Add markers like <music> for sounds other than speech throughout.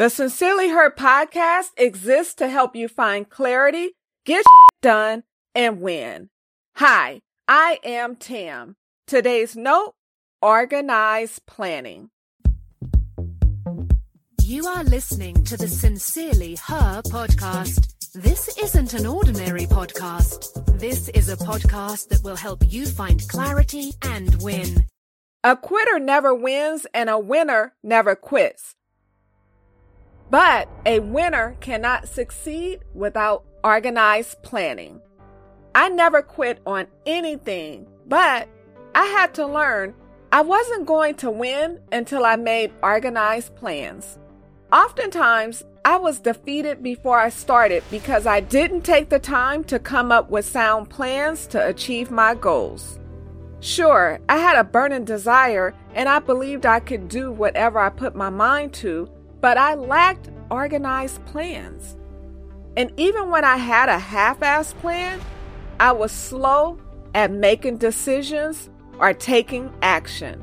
The Sincerely Her podcast exists to help you find clarity, get <laughs> done, and win. Hi, I am Tam. Today's note, organized planning. You are listening to the Sincerely Her podcast. This isn't an ordinary podcast. This is a podcast that will help you find clarity and win. A quitter never wins and a winner never quits. But a winner cannot succeed without organized planning. I never quit on anything, but I had to learn I wasn't going to win until I made organized plans. Oftentimes, I was defeated before I started because I didn't take the time to come up with sound plans to achieve my goals. Sure, I had a burning desire and I believed I could do whatever I put my mind to, but I lacked organized plans. And even when I had a half assed plan, I was slow at making decisions or taking action.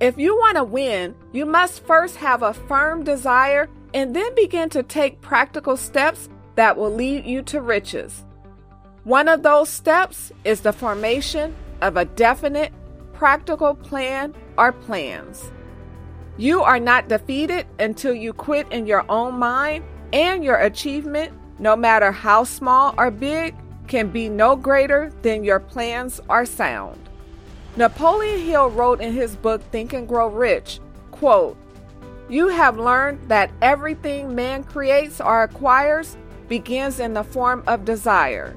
If you want to win, you must first have a firm desire and then begin to take practical steps that will lead you to riches. One of those steps is the formation of a definite, practical plan or plans. You are not defeated until you quit in your own mind, and your achievement, no matter how small or big, can be no greater than your plans are sound. Napoleon Hill wrote in his book Think and Grow Rich, quote, You have learned that everything man creates or acquires begins in the form of desire.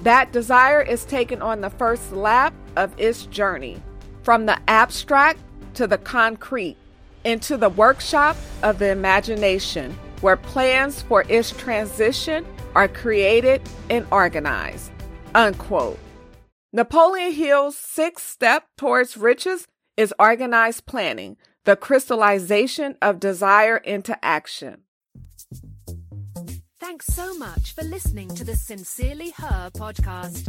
That desire is taken on the first lap of its journey, from the abstract to the concrete into the workshop of the imagination, where plans for its transition are created and organized. Unquote. Napoleon Hill's sixth step towards riches is organized planning, the crystallization of desire into action. Thanks so much for listening to the Sincerely Her podcast.